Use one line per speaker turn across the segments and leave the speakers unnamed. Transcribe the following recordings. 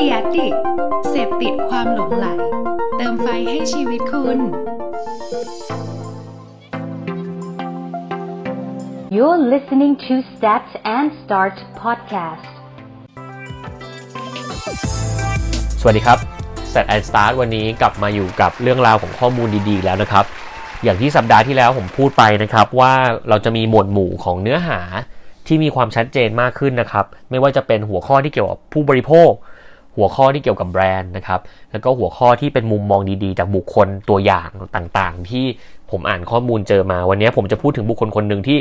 The Addict เสพติดความหลงไหล เติมไฟให้ชีวิตคุณ
You're listening to Start and Start podcast.
สวัสดีครับ Set and Start วันนี้กลับมาอยู่กับเรื่องราวของข้อมูลดีๆแล้วนะครับ อย่างที่สัปดาห์ที่แล้วผมพูดไปนะครับ ว่าเราจะมีหมวดหมู่ของเนื้อหาที่มีความชัดเจนมากขึ้นนะครับ ไม่ว่าจะเป็นหัวข้อที่เกี่ยวกับผู้บริโภค หัวข้อที่เกี่ยวกับแบรนด์นะครับ แล้วก็หัวข้อที่เป็นมุมมองดีๆ จากบุคคลตัวอย่างต่างๆ ที่ผมอ่านข้อมูลเจอมา วันนี้ผมจะพูดถึงบุคคลคนหนึ่งที่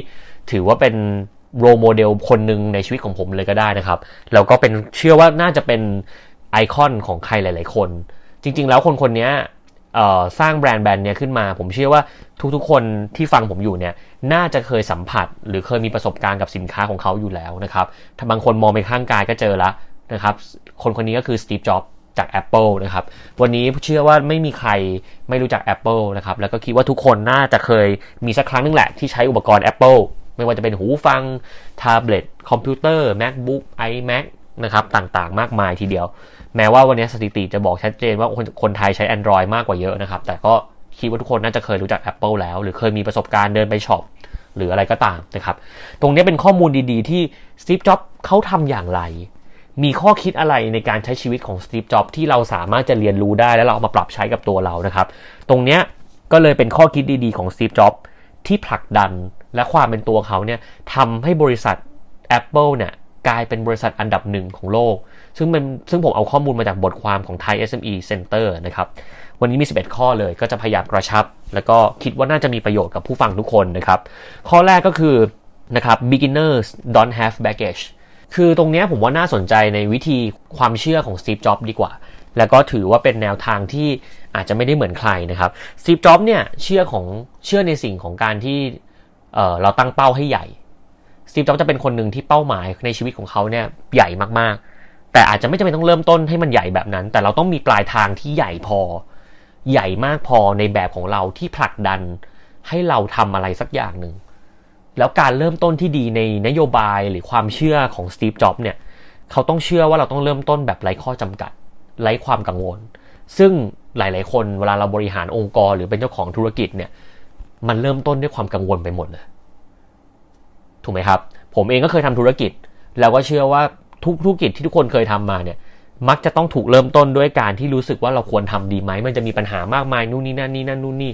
ถือว่าเป็นโรโมเดลคนหนึ่งในชีวิตของผมเลยก็ได้นะครับ แล้วก็เป็นเชื่อว่าน่าจะเป็นไอคอนของใครหลาย ๆ คน จริง ๆ แล้วคนคนนี้สร้างแบรนด์แบรนด์เนี้ยขึ้นมา ผมเชื่อว่าทุกๆ คนที่ฟังผมอยู่เนี่ยน่าจะเคยสัมผัส หรือเคยมีประสบการณ์กับสินค้าของเขาอยู่แล้วนะครับถ้าบางคนมองไปข้างกายก็เจอละ นะครับ คนคนนี้ก็คือสตีฟ จ็อบจาก Apple นะครับ วันนี้เชื่อว่าไม่มีใครไม่รู้จัก Apple นะครับ แล้วก็คิดว่าทุกคนน่าจะเคยมีสักครั้งนึงแหละที่ใช้อุปกรณ์ Apple ไม่ว่าจะเป็นหูฟัง แท็บเล็ต คอมพิวเตอร์ MacBook iMac นะครับ ต่างๆ มากมายทีเดียว แม้ว่าวันนี้สถิติจะบอกชัดเจนว่าคนคนไทยใช้ Android มากกว่าเยอะนะครับ แต่ก็คิดว่าทุกคนน่าจะเคยรู้จัก Apple แล้ว หรือเคยมีประสบการณ์เดินไปช็อปหรืออะไรก็ตามนะครับ ตรงนี้เป็นข้อมูลดีๆ ที่ Steve Jobs เขาทำอย่างไร มีข้อคิดอะไรในการใช้ชีวิตของ Steve Jobs ที่เราสามารถจะเรียนรู้ได้แล้วเราเอามาปรับใช้กับตัวเรานะครับ ตรงเนี้ยก็เลยเป็นข้อคิดดีๆของ Steve Jobs ที่ผลักดันและความเป็นตัวเขาเนี่ยทำให้บริษัท Apple เนี่ยกลายเป็นบริษัทอันดับหนึ่งของโลก ซึ่งเป็นซึ่งผมเอาข้อมูลมาจากบทความของ Thai SME Center นะครับ วันนี้มี 11 ข้อเลยก็จะพยายามกระชับ แล้วก็คิดว่าน่าจะมีประโยชน์กับผู้ฟังทุกคนนะครับ ข้อแรกก็คือนะครับ beginners don't have baggage คือตรงนี้ผมว่าน่าสนใจในวิธีความเชื่อของ Steve Jobs ดีกว่า แล้วก็ถือว่าเป็นแนวทางที่อาจจะไม่ได้เหมือนใครนะครับ Steve Jobs เนี่ยเชื่อของเชื่อในสิ่งของการที่เเราตั้งเป้าให้ใหญ่สตีฟจ็อบจะเป็นคนหนึ่งที่เป้าหมายในชีวิตของเขาเนี่ยใหญ่มากๆ แต่อาจจะไม่จำเป็นต้องเริ่มต้นให้มันใหญ่แบบนั้น แต่เราต้องมีปลายทางที่ใหญ่พอ ใหญ่มากพอในแบบของเราที่ผลักดันให้เราทำอะไรสักอย่างหนึ่ง แล้วการเริ่มต้นที่ดีในนโยบายหรือความเชื่อของสตีฟ จ็อบเนี่ย เขาต้องเชื่อว่าเราต้องเริ่มต้นแบบไร้ข้อจำกัด ไร้ความกังวล ซึ่งหลาย ๆ คนเวลาเราบริหารองค์กรหรือเป็นเจ้าของธุรกิจเนี่ย มันเริ่มต้นด้วยความกังวลไปหมดเลย ถูกไหมครับ ผมเองก็เคยทำธุรกิจ แล้วก็เชื่อว่าทุกธุรกิจที่ทุกคนเคยทำมาเนี่ย มักจะต้องถูกเริ่มต้นด้วยการที่รู้สึกว่าเราควรทำดีไหม มันจะมีปัญหามากมายนู่นนี่นั่นนี่นั่นนู่นนี่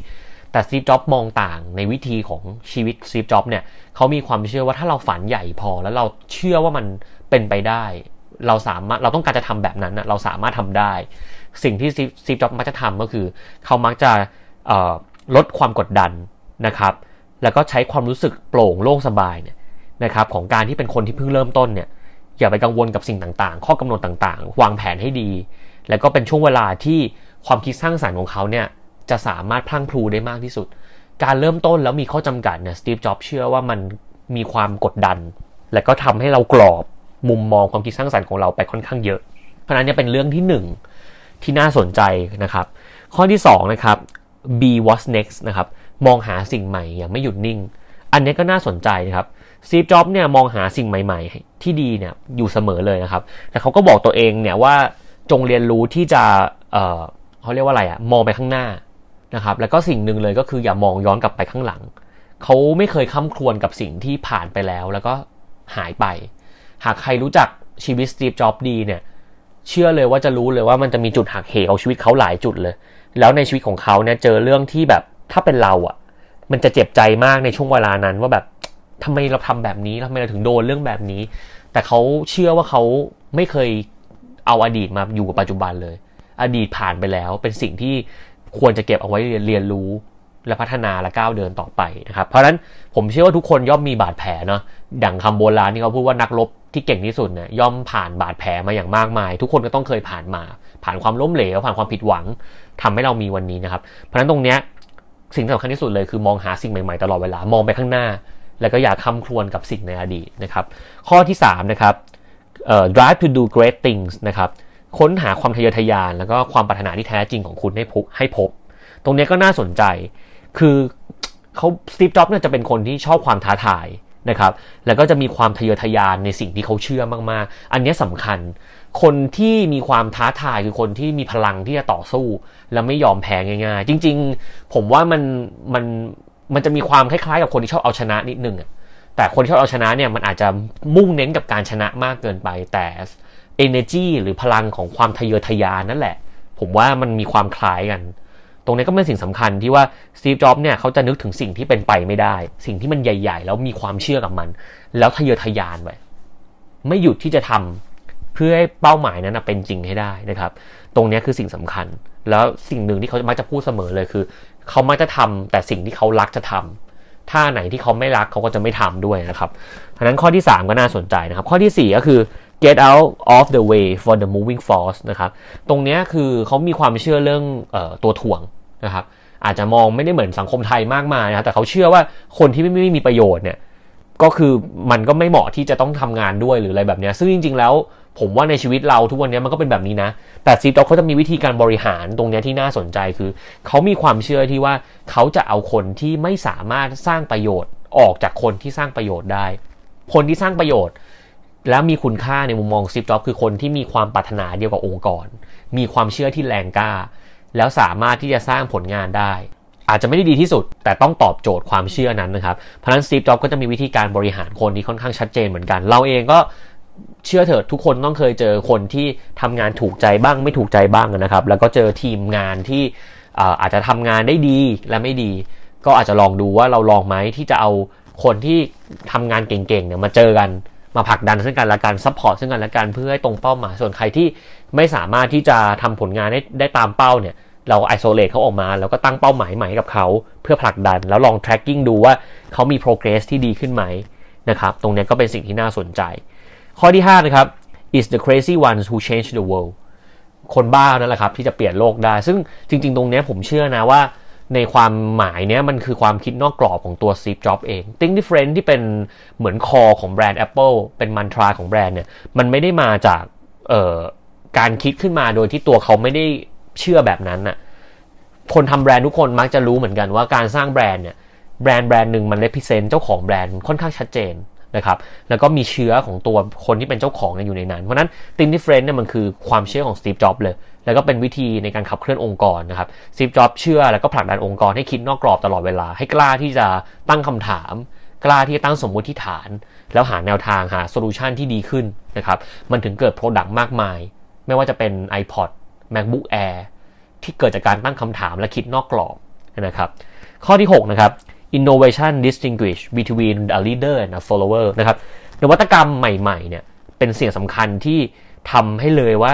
แต่ซีฟจ็อบมองต่างในวิธีของชีวิตซีฟจ็อบเนี่ยเขามีความเชื่อว่าถ้าเราฝันใหญ่พอแล้วเราเชื่อว่ามันเป็นไปได้ เราสามารถเราต้องการจะทำแบบนั้นนะเราสามารถทำได้ สิ่งที่ซีฟจ็อบมักจะทำก็คือ เขามักจะลดความกดดันนะครับ แล้วก็ใช้ความรู้สึกโปร่งโล่งสบายเนี่ยนะครับของการที่เป็นคนที่เพิ่งเริ่มต้นเนี่ยอย่าไปกังวลกับสิ่งต่างๆ ข้อกำหนดต่างๆ วางแผนให้ดี แล้วก็เป็นช่วงเวลาที่ความคิดสร้างสารรค์ของเขาเนี่ย จะสามารถพลังพลูได้มากที่สุด การเริ่มต้นแล้วมีข้อจำกัดเนี่ยสตีฟจ็อบเชื่อว่ามันมีความกดดัน และก็ทำให้เรากรอบมุมมองความคิดสร้างสรรค์ของเราไปค่อนข้างเยอะ เพราะนั้นเนี่ยเป็นเรื่องที่ 1 ที่น่าสนใจนะครับ ข้อที่2นะครับ be what's next นะครับมองหาสิ่งใหม่อย่างไม่หยุดนิ่ง อันนี้ก็น่าสนใจนะครับซีฟจ็อบเนี่ยมองหาสิ่งใหม่ ๆ ที่ดีเนี่ยอยู่เสมอเลยนะครับ แต่เขาก็บอกตัวเองเนี่ยว่าจงเรียนรู้ที่จะเเขาเรียกว่าอะไรอะมองไปข้างหน้า นะครับแล้วก็สิ่งหนึ่งเลยก็คืออย่ามองย้อนกลับไปข้างหลัง เขาไม่เคยค้ำครวญกับสิ่งที่ผ่านไปแล้ว แล้วก็หายไป หากใครรู้จักชีวิตสตีฟจ็อบดีเนี่ยเชื่อเลยว่าจะรู้เลยว่ามันจะมีจุดหักเหของชีวิตเขาหลายจุดเลย แล้วในชีวิตของเขาเนี่ยเจอเรื่องที่แบบถ้าเป็นเราอะ่ะ มันจะเจ็บใจมากในช่วงเวลานั้นว่าแบบทำไมเราทำแบบนี้ทำไมเราถึงโดนเรื่องแบบนี้ แต่เขาเชื่อว่าเขาไม่เคยเอาอดีตมาอยู่กับปัจจุบันเลย อดีตผ่านไปแล้วเป็นสิ่งที่ ควรจะเก็บเอาไว้เรียนรู้และพัฒนาและก้าวเดินต่อไปนะครับ เพราะฉะนั้นผมเชื่อว่าทุกคนย่อมมีบาดแผลเนาะดังคำโบราณที่เขาพูดว่านักรบที่เก่งที่สุดเนี่ยย่อมผ่านบาดแผลมาอย่างมากมาย ทุกคนก็ต้องเคยผ่านมา ผ่านความล้มเหลวผ่านความผิดหวังทำให้เรามีวันนี้นะครับ เพราะฉะนั้นตรงเนี้ยสิ่งสำคัญที่สุดเลยคือมองหาสิ่งใหม่ๆตลอดเวลามองไปข้างหน้า แล้วก็อย่าคำครวญกับสิ่งในอดีตนะครับ ข้อที่3นะครับ drive to do great things นะครับ ค้นหาความทะเยอทะยาน แล้วก็ความปรารถนาที่แท้จริงของคุณให้พบให้พบ ตรงนี้ก็น่าสนใจ คือเขาสตีฟจ็อบเนี่ยจะเป็นคนที่ชอบความท้าทายนะครับ แล้วก็จะมีความทะเยอทะยานในสิ่งที่เขาเชื่อมากๆ อันนี้สำคัญ คนที่มีความท้าทายคือคนที่มีพลังที่จะต่อสู้ และไม่ยอมแพ้ง่าย ๆ จริง ๆ ผมว่ามันมันมันจะมีความคล้ายๆ กับคนที่ชอบเอาชนะนิดนึงอะแต่คนที่ชอบเอาชนะเนี่ยมันอาจจะมุ่งเน้นกับการชนะมากเกินไป แต่ energy หรือพลังของความทะเยอทะยานนั่นแหละ ผมว่ามันมีความคล้ายกัน ตรงนี้ก็เป็นสิ่งสำคัญที่ว่าสตีฟจ็อบเนี่ยเขาจะนึกถึงสิ่งที่เป็นไปไม่ได้ สิ่งที่มันใหญ่ ๆ แล้วมีความเชื่อกับมัน แล้วทะเยอทะยานไปไม่หยุดที่จะทำเพื่อให้เป้าหมายนั้นเป็นจริงให้ได้นะครับ ตรงนี้คือสิ่งสำคัญ แล้วสิ่งหนึ่งที่เขามักจะพูดเสมอเลยคือ เขามักจะทำแต่สิ่งที่เขารักจะทำถ้าไหนที่เขาไม่รักเขาก็จะไม่ทำด้วยนะครับเพราะนั้นข้อที่ 3 ก็น่าสนใจนะครับ ข้อที่ 4 ก็คือ get out of the way for the moving force นะครับ ตรงนี้คือเขามีความเชื่อเรื่องออตัวถ่วงนะครับ อาจจะมองไม่ได้เหมือนสังคมไทยมากมายนะครับแต่เขาเชื่อว่าคนที่ไม่ไม่มีประโยชน์เนี่ยก็คือมันก็ไม่เหมาะที่จะต้องทำงานด้วยหรืออะไรแบบนี้ซึ่งจริง ๆ แล้วผมว่าในชีวิตเราทุกวันนี้มันก็เป็นแบบนี้นะ แต่ซีด็อกเขาจะมีวิธีการบริหารตรงนี้ที่น่าสนใจคือ เขามีความเชื่อที่ว่าเขาจะเอาคนที่ไม่สามารถสร้างประโยชน์ออกจากคนที่สร้างประโยชน์ได้ คนที่สร้างประโยชน์ แล้วมีคุณค่าในมุมมองซิปจ็อบคือคนที่มีความปรารถนาเดียวกับองค์กร มีความเชื่อที่แรงกล้า แล้วสามารถที่จะสร้างผลงานได้ อาจจะไม่ได้ดีที่สุด แต่ต้องตอบโจทย์ความเชื่อนั้นนะครับเพราะนั้นซีฟจ็อบก็จะมีวิธีการบริหารคนที่ค่อนข้างชัดเจนเหมือนกัน เราเองก็เชื่อเถิดทุกคนต้องเคยเจอคนที่ทำงานถูกใจบ้างไม่ถูกใจบ้างนะครับ แล้วก็เจอทีมงานที่อาจจะทำงานได้ดีและไม่ดี ก็อาจจะลองดูว่าเราลองไหมที่จะเอาคนที่ทำงานเก่งๆเนี่ยมาเจอกัน มาผลักดันซึ่งกันและกัน support ซึ่งกันและกันเพื่อให้ตรงเป้าหมายส่วนใครที่ไม่สามารถที่จะทำผลงานได้ได้ตามเป้าเนี่ยเรา isolate เขาออกมาแล้วก็ตั้งเป้าหมายใหม่กับเขาเพื่อผลักดัน แล้วลอง tracking ดูว่าเขามี progress ที่ดีขึ้นไหมนะครับตรงนี้ก็เป็นสิ่งที่น่าสนใจ ข้อที่ 5 นะครับ It's the crazy ones who change the world คนบ้านั่นแหละครับที่จะเปลี่ยนโลกได้ ซึ่งจริง ๆ ตรงนี้ผมเชื่อนะว่า ในความหมายเนี้ยมันคือความคิดนอกกรอบของตัว Steve Jobs เอง Think Different ที่เป็นเหมือน core ของแบรนด์ Apple เป็น mantra ของแบรนด์เนี่ย มันไม่ได้มาจากการคิดขึ้นมาโดยที่ตัวเขาไม่ได้เชื่อแบบนั้นน่ะ คนทำแบรนด์ทุกคนมักจะรู้เหมือนกันว่าการสร้างแบรนด์เนี่ย แบรนด์แบรนด์หนึ่งมัน represent เจ้าของแบรนด์ค่อนข้างชัดเจน นะครับแล้วก็มีเชื้อของตัวคนที่เป็นเจ้าของอยู่ในนั้น เพราะนั้น Think Different เนี่ยมันคือความเชื่อของ Steve Jobs เลย แล้วก็เป็นวิธีในการขับเคลื่อนองค์กรนะครับ Steve Jobs เชื่อแล้วก็ผลักดันองค์กรให้คิดนอกกรอบตลอดเวลา ให้กล้าที่จะตั้งคำถาม กล้าที่จะตั้งสมมุติฐาน แล้วหาแนวทางหา solution ที่ดีขึ้นนะครับมันถึงเกิด product มากมาย ไม่ว่าจะเป็น iPod MacBook Air ที่เกิดจากการตั้งคำถามและคิดนอกกรอบนะครับข้อที่6นะครับ innovation distinguish between a leader and a follower นะครับนวัตกรรมใหม่ๆเนี่ยเป็นสิ่งสำคัญที่ทำให้เลยว่า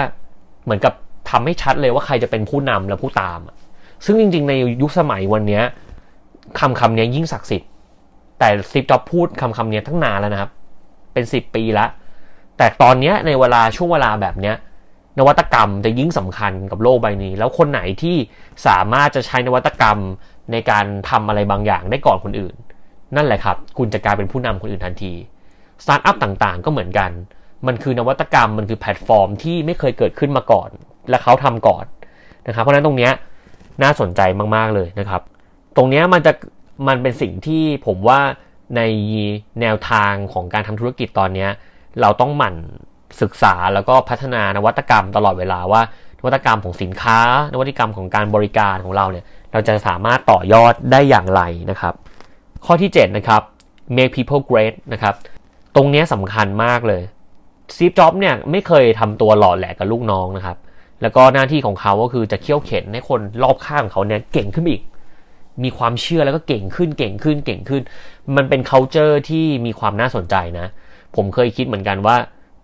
เหมือนกับทำให้ชัดเลยว่าใครจะเป็นผู้นำและผู้ตาม ซึ่งจริง ๆ ในยุคสมัยวันนี้คำคำนี้ยิ่งศักดิ์สิทธิ์ แต่ซิปจ็อบพูดคำคำนี้ทั้งนานแล้วนะครับ เป็นสิบปีละ แต่ตอนนี้ในเวลาช่วงเวลาแบบเนี้ย นวัตกรรมจะยิ่งสำคัญกับโลกใบนี้ แล้วคนไหนที่สามารถจะใช้นวัตกรรมในการทำอะไรบางอย่างได้ก่อนคนอื่น นั่นแหละครับ คุณจะกลายเป็นผู้นำคนอื่นทันทีสตาร์ทอัพต่างๆ ก็เหมือนกัน มันคือนวัตกรรมมันคือแพลตฟอร์มที่ไม่เคยเกิดขึ้นมาก่อน และเขาทำก่อนนะครับเพราะนั้นตรงนี้น่าสนใจมากๆเลยนะครับ ตรงนี้มันจะมันเป็นสิ่งที่ผมว่าในแนวทางของการทำธุรกิจตอนนี้เราต้องหมั่น ศึกษาแล้วก็พัฒนานวัตกรรมตลอดเวลาว่านวัตกรรมของสินค้า นวัตกรรมของการบริการของเราเนี่ยเราจะสามารถต่อยอดได้อย่างไรนะครับ ข้อที่7นะครับ make people great นะครับตรงนี้สำคัญมากเลยซีฟจ็อบเนี่ยไม่เคยทำตัวหล่อแหลกกับลูกน้องนะครับแล้วก็หน้าที่ของเขาก็คือจะเคี่ยวเข็นให้คนรอบข้างเขาเนี่ยเก่งขึ้นอีก มีความเชื่อแล้วก็เก่งขึ้นเก่งขึ้นเก่งขึ้น มันเป็น culture ที่มีความน่าสนใจนะ ผมเคยคิดเหมือนกันว่า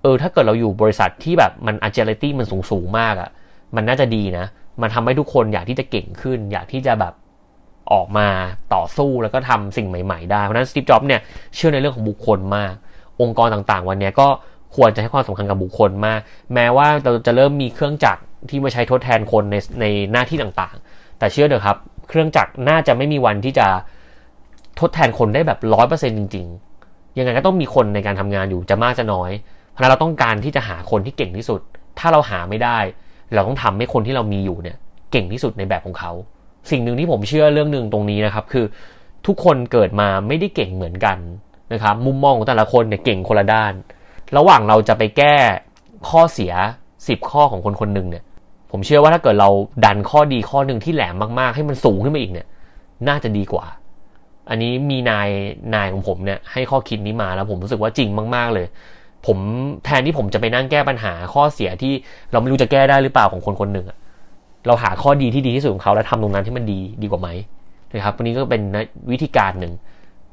ออถ้าเกิดเราอยู่บริษัทที่แบบมัน agility มันสูงสูงมากอะ่ะมันน่าจะดีนะ มันทำให้ทุกคนอยากที่จะเก่งขึ้น อยากที่จะแบบออกมาต่อสู้แล้วก็ทำสิ่งใหม่ๆ ได้ เพราะนั้นสตีฟจ็อบเนี่ยเชื่อในเรื่องของบุคคลมาก องค์กรต่างๆ วันนี้ก็ควรจะให้ความสำคัญกับบุคคลมาก แม้ว่าเราจะเริ่มมีเครื่องจักรที่มาใช้ทดแทนคนในในหน้าที่ต่างๆ แต่เชื่อเถอะครับ เครื่องจักรน่าจะไม่มีวันที่จะทดแทนคนได้แบบร้อยเปอร์เซ็นต์จริง ๆ ยังไงก็ต้องมีคนในการทำงานอยู่จะมากจะน้อย เพราะนั้นเราต้องการที่จะหาคนที่เก่งที่สุด ถ้าเราหาไม่ได้ เราต้องทำให้คนที่เรามีอยู่เนี่ย เก่งที่สุดในแบบของเขา สิ่งหนึ่งที่ผมเชื่อเรื่องหนึ่งตรงนี้นะครับ คือทุกคนเกิดมาไม่ได้เก่งเหมือนกันนะครับ มุมมองของแต่ละคนเนี่ยเก่งคนละด้าน ระหว่างเราจะไปแก้ข้อเสีย 10 ข้อของคนคนหนึ่งเนี่ย ผมเชื่อว่าถ้าเกิดเราดันข้อดีข้อหนึ่งที่แหลมมากๆ ให้มันสูงขึ้นมาอีกเนี่ย น่าจะดีกว่า อันนี้มีนายนายของผมเนี่ยให้ข้อคิดนี้มาแล้วผมรู้สึกว่าจริงมาก ๆเลย ผมแทนที่ผมจะไปนั่งแก้ปัญหาข้อเสียที่เราไม่รู้จะแก้ได้หรือเปล่าของคนคนหนึ่งอะเราหาข้อดีที่ดีที่สุดของเขาแล้วทำตรงนั้นที่มันดีดีกว่าไหมนะครับวันนี้ก็เป็นวิธีการหนึ่ง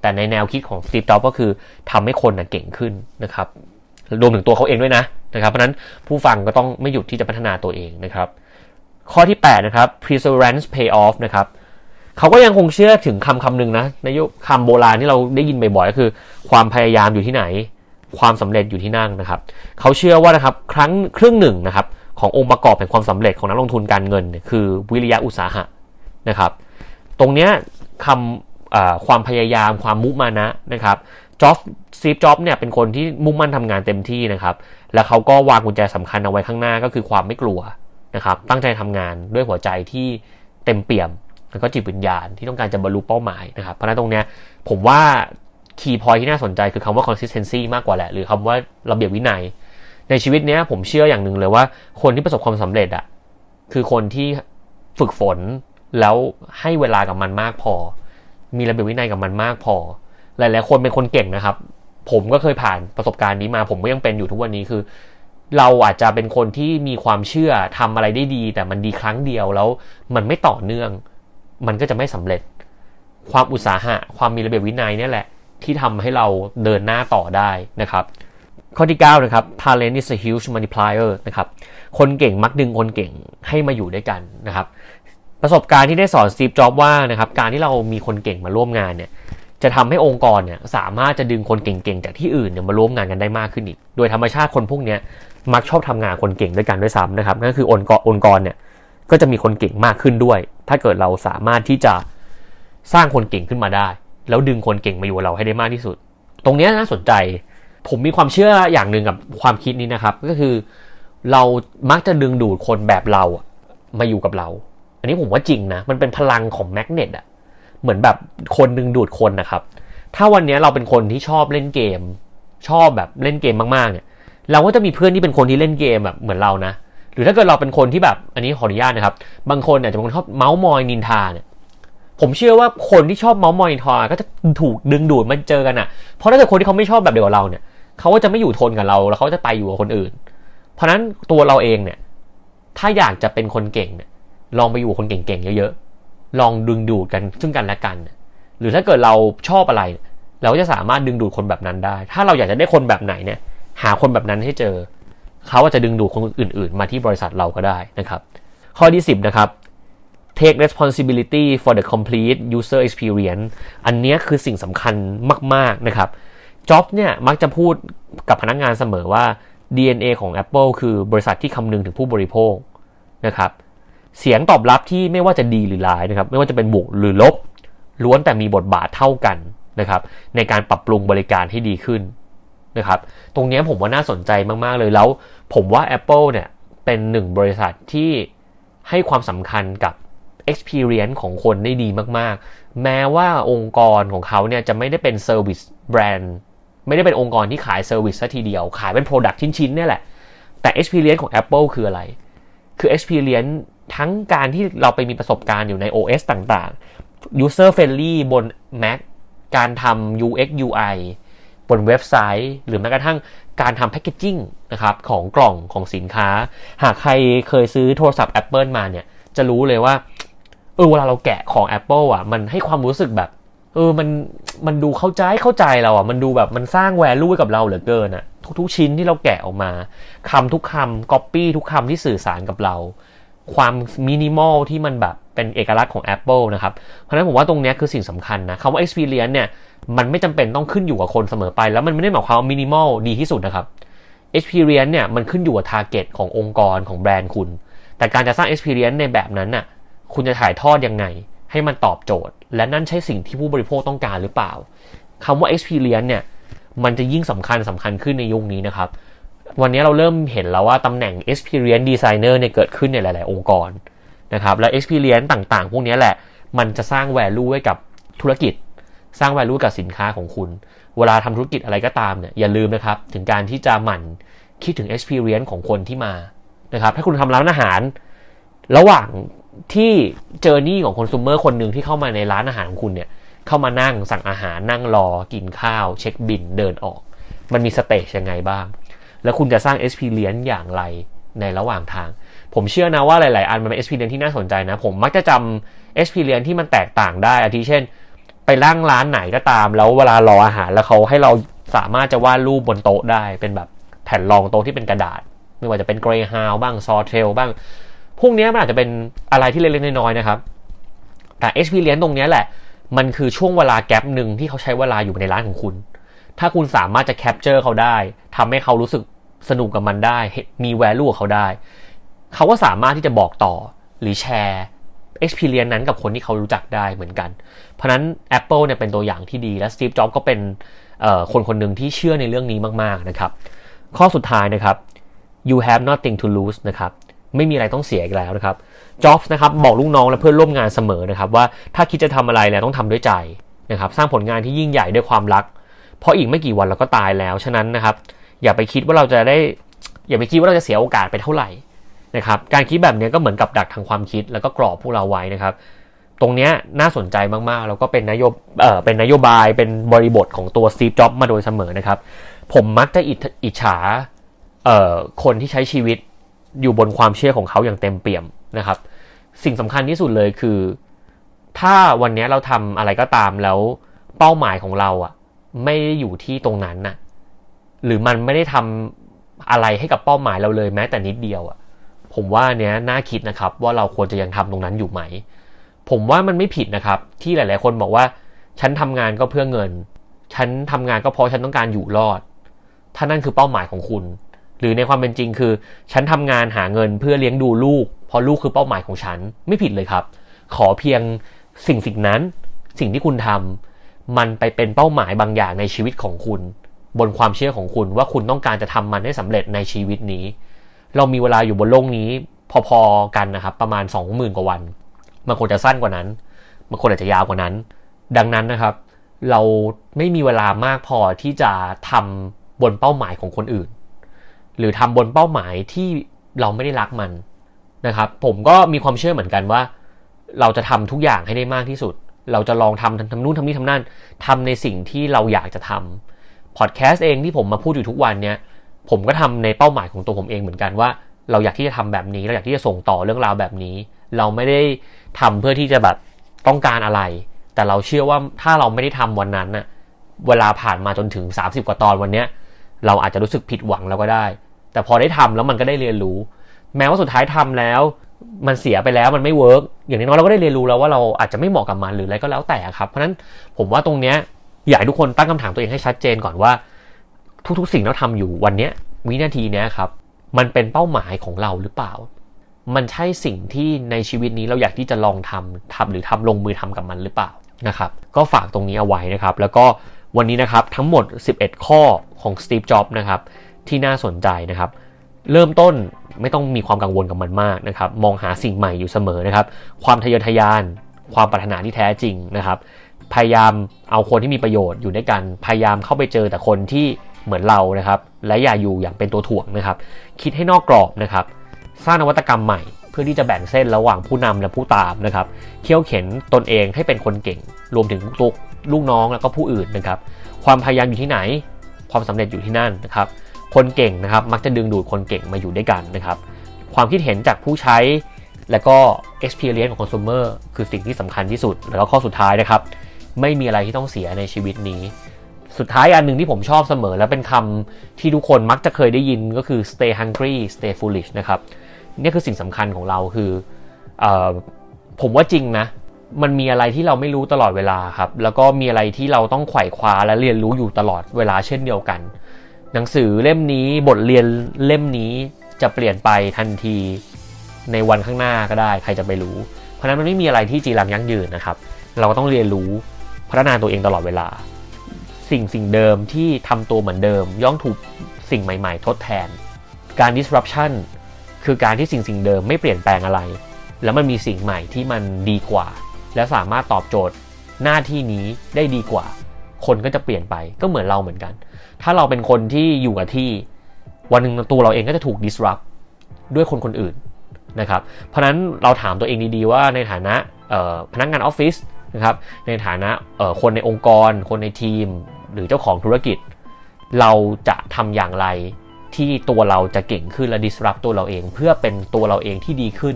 แต่ในแนวคิดของสตีฟจ็อบก็คือทำให้คนนะเก่งขึ้นนะครับรวมถึงตัวเขาเองด้วยนะนะครับ เพราะนั้นผู้ฟังก็ต้องไม่หยุดที่จะพัฒนาตัวเองนะครับ ข้อที่ 8 นะครับ perseverance pay off นะครับเขาก็ยังคงเชื่อถึงคำคำหนึ่งนะในยุคคำโบราณที่เราได้ยินบ่อยๆก็คือ ความพยายามอยู่ที่ไหน ความสำเร็จอยู่ที่นั่งนะครับ เขาเชื่อว่านะครับครั้งครึ่งหนึ่งนะครับขององค์ประกอบแห่งความสำเร็จของนักลงทุนการเงิน คือวิริยะอุตสาหะนะครับ ตรงเนี้ยคำความพยายามความมุมานะนะครับจ็อบซีฟจ็อบเนี่ยเป็นคนที่มุ่งมั่นทำงานเต็มที่นะครับ แล้วเขาก็วางกุญแจสำคัญเอาไว้ข้างหน้าก็คือความไม่กลัวนะครับ ตั้งใจทำงานด้วยหัวใจที่เต็มเปี่ยม แล้วก็จิตวิญญาณที่ต้องการจะบรรลุเป้าหมายนะครับ เพราะนั้นตรงเนี้ยผมว่า คีย์พอยที่น่าสนใจคือคำว่า consistency มากกว่าแหละ หรือคำว่าระเบียบวินัย ในชีวิตเนี้ยผมเชื่ออย่างหนึ่งเลยว่า คนที่ประสบความสำเร็จอะคือคนที่ฝึกฝนแล้วให้เวลากับมันมากพอ มีระเบียบวินัยกับมันมากพอ หลายๆคนเป็นคนเก่งนะครับ ผมก็เคยผ่านประสบการณ์นี้มา ผมก็ยังเป็นอยู่ทุกวันนี้คือ เราอาจจะเป็นคนที่มีความเชื่อทำอะไรได้ดี แต่มันดีครั้งเดียวแล้วมันไม่ต่อเนื่อง มันก็จะไม่สำเร็จ ความอุตสาหะ ความมีระเบียบวินัยนี่แหละ ที่ทำให้เราเดินหน้าต่อได้นะครับข้อที่ 9 นะครับ talent is a huge multiplier นะครับ คนเก่งมักดึงคนเก่งให้มาอยู่ด้วยกันนะครับ ประสบการณ์ที่ได้สอนสตีฟ จ็อบว่านะครับ การที่เรามีคนเก่งมาร่วมงานเนี่ย จะทำให้องค์กรเนี่ยสามารถจะดึงคนเก่งๆจากที่อื่นเนี่ยมาร่วมงานกันได้มากขึ้นอีก โดยธรรมชาติคนพวกนี้มักชอบทำงานคนเก่งด้วยกันด้วยซ้ำนะครับ นั่นคือองค์กรองค์กรเนี่ยก็จะมีคนเก่งมากขึ้นด้วย ถ้าเกิดเราสามารถที่จะสร้างคนเก่งขึ้นมาได้ แล้วดึงคนเก่งมาอยู่เราให้ได้มากที่สุด ตรงนี้น่าสนใจ ผมมีความเชื่ออย่างหนึ่งกับความคิดนี้นะครับ ก็คือ เรามักจะดึงดูดคนแบบเรามาอยู่กับเรา อันนี้ผมว่าจริงนะ มันเป็นพลังของแมกเนตอะเหมือนแบบคนดึงดูดคนนะครับ ถ้าวันนี้เราเป็นคนที่ชอบเล่นเกม ชอบแบบเล่นเกมมากๆเนี่ย เราก็จะมีเพื่อนที่เป็นคนที่เล่นเกมแบบเหมือนเรานะ หรือถ้าเกิดเราเป็นคนที่แบบ อันนี้ขออนุญาตนะครับ บางคนเนี่ยจะเป็นคนชอบเมาส์มอยนินทาเนี่ย ผมเชื่อว่าคนที่ชอบเมาส์มอยนินทาก็จะถูกดึงดูดมาเจอกันอะ่ะ เพราะถ้าเกิดคนที่เขาไม่ชอบแบบเดียวกับเราเนี่ยเขาก็จะไม่อยู่ทนกับเราแล้วเขาจะไปอยู่กับคนอื่น เพราะนั้นตัวเราเองเนี่ย ถ้าอยากจะเป็นคนเก่งเนี่ย ลองไปอยู่คนเก่งๆเยอะๆลองดึงดูดกันซึ่งกันและกัน หรือถ้าเกิดเราชอบอะไร เราก็จะสามารถดึงดูดคนแบบนั้นได้ ถ้าเราอยากจะได้คนแบบไหนเนี่ย หาคนแบบนั้นให้เจอเขาจะดึงดูดคนอื่น ๆ มาที่บริษัทเราก็ได้นะครับ ข้อที่ 10 นะครับ take responsibility for the complete user experience อันนี้คือสิ่งสำคัญมาก ๆ นะครับจ็อบเนี่ยมักจะพูดกับพนักงานเสมอว่า DNA ของ Apple คือบริษัทที่คำนึงถึงผู้บริโภคนะครับ เสียงตอบรับที่ไม่ว่าจะดีหรือร้ายนะครับ ไม่ว่าจะเป็นบวกหรือลบ ล้วนแต่มีบทบาทเท่ากันนะครับ ในการปรับปรุงบริการให้ดีขึ้นนะครับ ตรงนี้ผมว่าน่าสนใจมากๆเลยแล้ว ผมว่า Apple เนี่ยเป็นหนึ่งบริษัทที่ให้ความสำคัญกับ experience ของคนได้ดีมากๆ แม้ว่าองค์กรของเขาเนี่ยจะไม่ได้เป็น service brand ไม่ได้เป็นองค์กรที่ขาย service ซะทีเดียว ขายเป็น product ชิ้นๆเนี่ยแหละ แต่ experience ของ Apple คืออะไร คือ experience ทั้งการที่เราไปมีประสบการณ์อยู่ใน OS ต่างๆ user friendly บน Mac การทำ UX UI บนเว็บไซต์ หรือแม้กระทั่งการทำแพคเกจิ้งนะครับของกล่องของสินค้า หากใครเคยซื้อโทรศัพท์ Apple มาเนี่ยจะรู้เลยว่า เออเวลาเราแกะของ Apple อะ มันให้ความรู้สึกแบบ เออมันมันดูเข้าใจเข้าใจเราอะ มันดูแบบมันสร้างแวลูให้กับเราเหลือเกินอะ ทุกๆ ชิ้นที่เราแกะออกมาคำทุกคำก๊อปปี้ทุกคำที่สื่อสารกับเรา ความมินิมอลที่มันแบบเป็นเอกลักษณ์ของ Apple นะครับ เพราะฉะนั้นผมว่าตรงนี้คือสิ่งสำคัญนะคำว่า experience เนี่ยมันไม่จำเป็นต้องขึ้นอยู่กับคนเสมอไป แล้วมันไม่ได้หมายความว่ามินิมอลดีที่สุดนะครับ experience เนี่ยมันขึ้นอยู่กับ target ขององค์กรของแบรนด์คุณ แต่การจะสร้าง experience ในแบบนั้นน่ะ คุณจะถ่ายทอดยังไง ให้มันตอบโจทย์ และนั่นใช่สิ่งที่ผู้บริโภคต้องการหรือเปล่าคำว่า experience เนี่ยมันจะยิ่งสำคัญสำคัญขึ้นในยุคนี้นะครับ วันนี้เราเริ่มเห็นแล้วว่าตำแหน่ง experience designer เนี่ยเกิดขึ้นในหลาย ๆ องค์กรนะครับและ experience ต่าง ๆ พวกนี้แหละ มันจะสร้าง value ให้กับธุรกิจ สร้าง value กับสินค้าของคุณ เวลาทำธุรกิจอะไรก็ตามเนี่ยอย่าลืมนะครับ ถึงการที่จะหมั่นคิดถึง experience ของคนที่มานะครับถ้าคุณทำร้านอาหาร ระหว่าง ที่ journey ของ consumer คนหนึ่งที่เข้ามาในร้านอาหารของคุณเนี่ย เข้ามานั่งสั่งอาหารนั่งรอกินข้าว เช็คบิลเดินออก มันมี stage ยังไงบ้าง แล้วคุณจะสร้าง experience อย่างไรในระหว่างทาง ผมเชื่อนะว่าหลาย ๆ อันมันเป็น experience ที่น่าสนใจนะ ผมมักจะจำ experience ที่มันแตกต่างได้อาทิเช่น ไปร่างร้านไหนก็ตาม แล้วเวลารออาหารแล้วเขาให้เราสามารถจะวาดรูปบนโต๊ะได้เป็นแบบแผ่นรองโต๊ะที่เป็นกระดาษ ไม่ว่าจะเป็น Greyhound บ้างซอเทลบ้าง พวกนี้มันอาจจะเป็นอะไรที่เล็กๆน้อยๆนะครับ แต่ experience ตรงนี้แหละ มันคือช่วงเวลาแวบหนึ่งที่เขาใช้เวลาอยู่ในร้านของคุณ ถ้าคุณสามารถจะ capture เขาได้ทำให้เขารู้สึกสนุกกับมันได้ มี value กับเขาได้ เขาก็สามารถที่จะบอกต่อหรือแชร์ experience นั้นกับคนที่เขารู้จักได้เหมือนกัน เพราะนั้น Apple เนี่ยเป็นตัวอย่างที่ดีและ Steve Jobs ก็เป็นคนคนหนึ่งที่เชื่อในเรื่องนี้มาก ๆ นะครับ ข้อสุดท้ายนะครับ you have nothing to lose นะครับ ไม่มีอะไรต้องเสียอีกแล้วนะครับ Jobs นะครับบอกลูกน้องและเพื่อนร่วมงานเสมอนะครับว่าถ้าคิดจะทำอะไรแล้วต้องทำด้วยใจนะครับสร้างผลงานที่ยิ่งใหญ่ด้วยความรัก เพราะอีกไม่กี่วันเราก็ตายแล้วฉะนั้นนะครับอย่าไปคิดว่าเราจะได้ อย่าไปคิดว่าเราจะเสียโอกาสไปเท่าไหร่นะครับการคิดแบบนี้ก็เหมือนกับดักทางความคิดแล้วก็กรอบพวกเราไว้นะครับตรงนี้น่าสนใจมากๆ แล้วก็เป็นนโยบเอ่อเป็นนโยบายเป็นบริบทของตัวซีฟจ็อบมาโดยเสมอนะครับ ผมมักจะอิจฉาเอ่อคนที่ใช้ชีวิต อยู่บนความเชื่อของเขาอย่างเต็มเปี่ยมนะครับ สิ่งสำคัญที่สุดเลยคือ ถ้าวันนี้เราทำอะไรก็ตามแล้วเป้าหมายของเราอะไม่ได้อยู่ที่ตรงนั้นน่ะ หรือมันไม่ได้ทำอะไรให้กับเป้าหมายเราเลยแม้แต่นิดเดียวอะผมว่าเนี้ยน่าคิดนะครับ ว่าเราควรจะยังทำตรงนั้นอยู่ไหม ผมว่ามันไม่ผิดนะครับ ที่หลาย ๆ คนบอกว่า ฉันทำงานก็เพื่อเงิน ฉันทำงานก็เพราะฉันต้องการอยู่รอด ถ้านั่นคือเป้าหมายของคุณ รือในความเป็นจริงคือ ฉันทำงานหาเงินเพื่อเลี้ยงดูลูก เพราะลูกคือเป้าหมายของฉันไม่ผิดเลยครับ ขอเพียงสิ่งสิ่งนั้น สิ่งที่คุณทำมันไปเป็นเป้าหมายบางอย่างในชีวิตของคุณ บนความเชื่อของคุณว่าคุณต้องการจะทำมันให้สำเร็จในชีวิตนี้ เรามีเวลาอยู่บนโลกนี้ พอๆกันนะครับ ประมาณ 20,000 กว่าวันมันควรจะสั้นกว่านั้นมันควรอาจจะยาวกว่านั้น ดังนั้นนะครับ เราไม่มีเวลามากพอที่จะทำบนเป้าหมายของคนอื่น หรือทำบนเป้าหมายที่เราไม่ได้รักมันนะครับ ผมก็มีความเชื่อเหมือนกันว่า เราจะทำทุกอย่างให้ได้มากที่สุด เราจะลองทำทำนู่นทำนี่ทำนั่นทำในสิ่งที่เราอยากจะทำพอดแคสต์เองที่ผมมาพูดอยู่ทุกวันเนี้ยผมก็ทำในเป้าหมายของตัวผมเองเหมือนกันว่า เราอยากที่จะทำแบบนี้ เราอยากที่จะส่งต่อเรื่องราวแบบนี้ เราไม่ได้ทำเพื่อที่จะแบบต้องการอะไร แต่เราเชื่อว่าถ้าเราไม่ได้ทำวันนั้นน่ะเวลาผ่านมาจนถึง 30 กว่าตอนวันเนี้ยเราอาจจะรู้สึกผิดหวังแล้วก็ได้ แต่พอได้ทำแล้วมันก็ได้เรียนรู้ แม้ว่าสุดท้ายทำแล้วมันเสียไปแล้วมันไม่เวิร์กอย่างน้อยเราก็ได้เรียนรู้แล้วว่าเราอาจจะไม่เหมาะกับมันหรืออะไรก็แล้วแต่ครับ เพราะฉะนั้นผมว่าตรงเนี้ยอยากให้ทุกคนตั้งคำถามตัวเองให้ชัดเจนก่อนว่า ทุกๆ สิ่งที่เราทำอยู่วันเนี้ยวินาทีเนี้ยครับ มันเป็นเป้าหมายของเราหรือเปล่า มันใช่สิ่งที่ในชีวิตนี้เราอยากที่จะลองทำทำหรือทำลงมือทำกับมันหรือเปล่านะครับ ก็ฝากตรงนี้เอาไว้นะครับ แล้วก็วันนี้นะครับทั้งหมด 11 ข้อของ Steve Jobs นะครับ ที่น่าสนใจนะครับ เริ่มต้นไม่ต้องมีความกังวลกับมันมากนะครับ มองหาสิ่งใหม่อยู่เสมอนะครับ ความทะเยอทะยาน ความปรารถนาที่แท้จริงนะครับ พยายามเอาคนที่มีประโยชน์อยู่ด้วยกัน พยายามเข้าไปเจอแต่คนที่เหมือนเรานะครับ และอย่าอยู่อย่างเป็นตัวถ่วงนะครับ คิดให้นอกกรอบนะครับ สร้างนวัตกรรมใหม่ เพื่อที่จะแบ่งเส้นระหว่างผู้นำและผู้ตามนะครับ เขี่ยวเข็นตนเองให้เป็นคนเก่ง รวมถึงตัวลูกน้องแล้วก็ผู้อื่นนะครับ ความพยายามอยู่ที่ไหน ความสำเร็จอยู่ที่นั่นนะครับ คนเก่งนะครับ มักจะดึงดูดคนเก่งมาอยู่ด้วยกันนะครับ ความคิดเห็นจากผู้ใช้ และก็ experience ของ consumer คือสิ่งที่สำคัญที่สุด แล้วก็ข้อสุดท้ายนะครับ ไม่มีอะไรที่ต้องเสียในชีวิตนี้ สุดท้ายอันหนึ่งที่ผมชอบเสมอ และเป็นคำที่ทุกคนมักจะเคยได้ยินก็คือ stay hungry stay foolish นะครับนี่คือสิ่งสำคัญของเราคืออผมว่าจริงนะมันมีอะไรที่เราไม่รู้ตลอดเวลาครับ แล้วก็มีอะไรที่เราต้องไขว่คว้าและเรียนรู้อยู่ตลอดเวลาเช่นเดียวกัน หนังสือเล่มนี้บทเรียนเล่มนี้จะเปลี่ยนไปทันทีในวันข้างหน้าก็ได้ ใครจะไปรู้ เพราะนั้นมันไม่มีอะไรที่จีรังยั่งยืนนะครับ เราก็ต้องเรียนรู้พัฒนาตัวเองตลอดเวลา สิ่งสิ่งเดิมที่ทำตัวเหมือนเดิม ย่อมถูกสิ่งใหม่ ๆ ทดแทน การ disruption คือการที่สิ่งสิ่งเดิมไม่เปลี่ยนแปลงอะไร แล้วมันมีสิ่งใหม่ที่มันดีกว่า และสามารถตอบโจทย์หน้าที่นี้ได้ดีกว่า คนก็จะเปลี่ยนไปก็เหมือนเราเหมือนกัน ถ้าเราเป็นคนที่อยู่กับที่ วันหนึ่งตัวเราเองก็จะถูก disrupt ด้วยคนคนอื่นนะครับ เพราะนั้นเราถามตัวเองดีๆว่าในฐานะพนักงานออฟฟิศนะครับในฐานะคนในองค์กร คนในทีม หรือเจ้าของธุรกิจ เราจะทำอย่างไรที่ตัวเราจะเก่งขึ้นและ disrupt ตัวเราเอง เพื่อเป็นตัวเราเองที่ดีขึ้น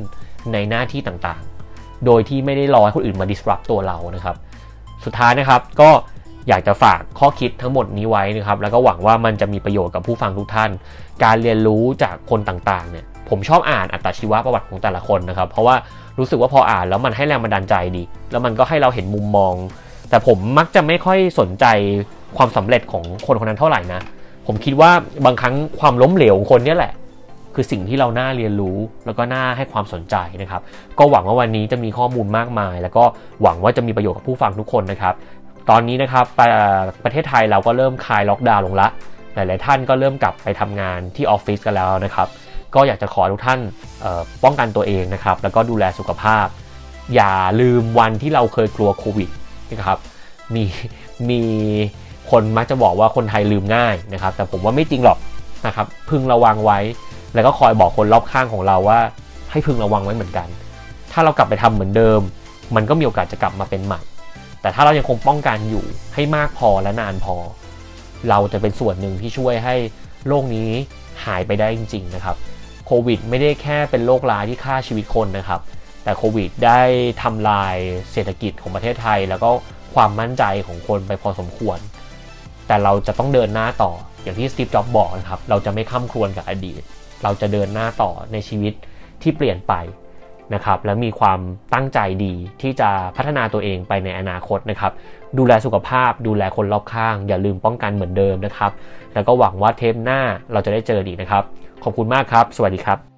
ในหน้าที่ต่างๆ โดยที่ไม่ได้รอให้คนอื่นมา disrupt ตัวเรานะครับ สุดท้ายนะครับก็ อยากจะฝากข้อคิดทั้งหมดนี้ไว้นะครับ แล้วก็หวังว่ามันจะมีประโยชน์กับผู้ฟังทุกท่าน การเรียนรู้จากคนต่างๆเนี่ยผมชอบอ่านอัตชีวประวัติของแต่ละคนนะครับ เพราะว่ารู้สึกว่าพออ่านแล้วมันให้แรงบันดาลใจดี แล้วมันก็ให้เราเห็นมุมมอง แต่ผมมักจะไม่ค่อยสนใจความสำเร็จของคนคนนั้นเท่าไหร่นะ ผมคิดว่าบางครั้งความล้มเหลวของคนนี่แหละ คือสิ่งที่เราน่าเรียนรู้แล้วก็น่าให้ความสนใจนะครับ ก็หวังว่าวันนี้จะมีข้อมูลมากมาย แล้วก็หวังว่าจะมีประโยชน์กับผู้ฟังทุกคนนะครับ ตอนนี้นะครับประเทศไทยเราก็เริ่มคลายล็อกดาวน์ลงละ หลาย ๆ ท่านก็เริ่มกลับไปทำงานที่ออฟฟิศกันแล้วนะครับ ก็อยากจะขอทุกท่านป้องกันตัวเองนะครับ แล้วก็ดูแลสุขภาพ อย่าลืมวันที่เราเคยกลัวโควิดนะครับ มีมีคนมักจะบอกว่าคนไทยลืมง่ายนะครับ แต่ผมว่าไม่จริงหรอกนะครับ พึงระวังไว้ แล้วก็คอยบอกคนรอบข้างของเราว่า ให้พึงระวังไว้เหมือนกัน ถ้าเรากลับไปทำเหมือนเดิม มันก็มีโอกาสจะกลับมาเป็นใหม่ แต่ถ้าเรายังคงป้องกันอยู่ให้มากพอและนานพอ เราจะเป็นส่วนหนึ่งที่ช่วยให้โลกนี้หายไปได้จริง ๆ นะครับ โควิดไม่ได้แค่เป็นโรคร้ายที่ฆ่าชีวิตคนนะครับ แต่โควิดได้ทำลายเศรษฐกิจของประเทศไทย แล้วก็ความมั่นใจของคนไปพอสมควร แต่เราจะต้องเดินหน้าต่ออย่างที่สตีฟ จ็อบบอกนะครับ เราจะไม่ข้ามครวนกับอดีต เราจะเดินหน้าต่อในชีวิตที่เปลี่ยนไป นะครับและมีความตั้งใจดีที่จะพัฒนาตัวเองไปในอนาคตนะครับดูแลสุขภาพ ดูแลคนรอบข้าง อย่าลืมป้องกันเหมือนเดิมนะครับ แล้วก็หวังว่าเทปหน้าเราจะได้เจอดีนะครับ ขอบคุณมากครับ สวัสดีครับ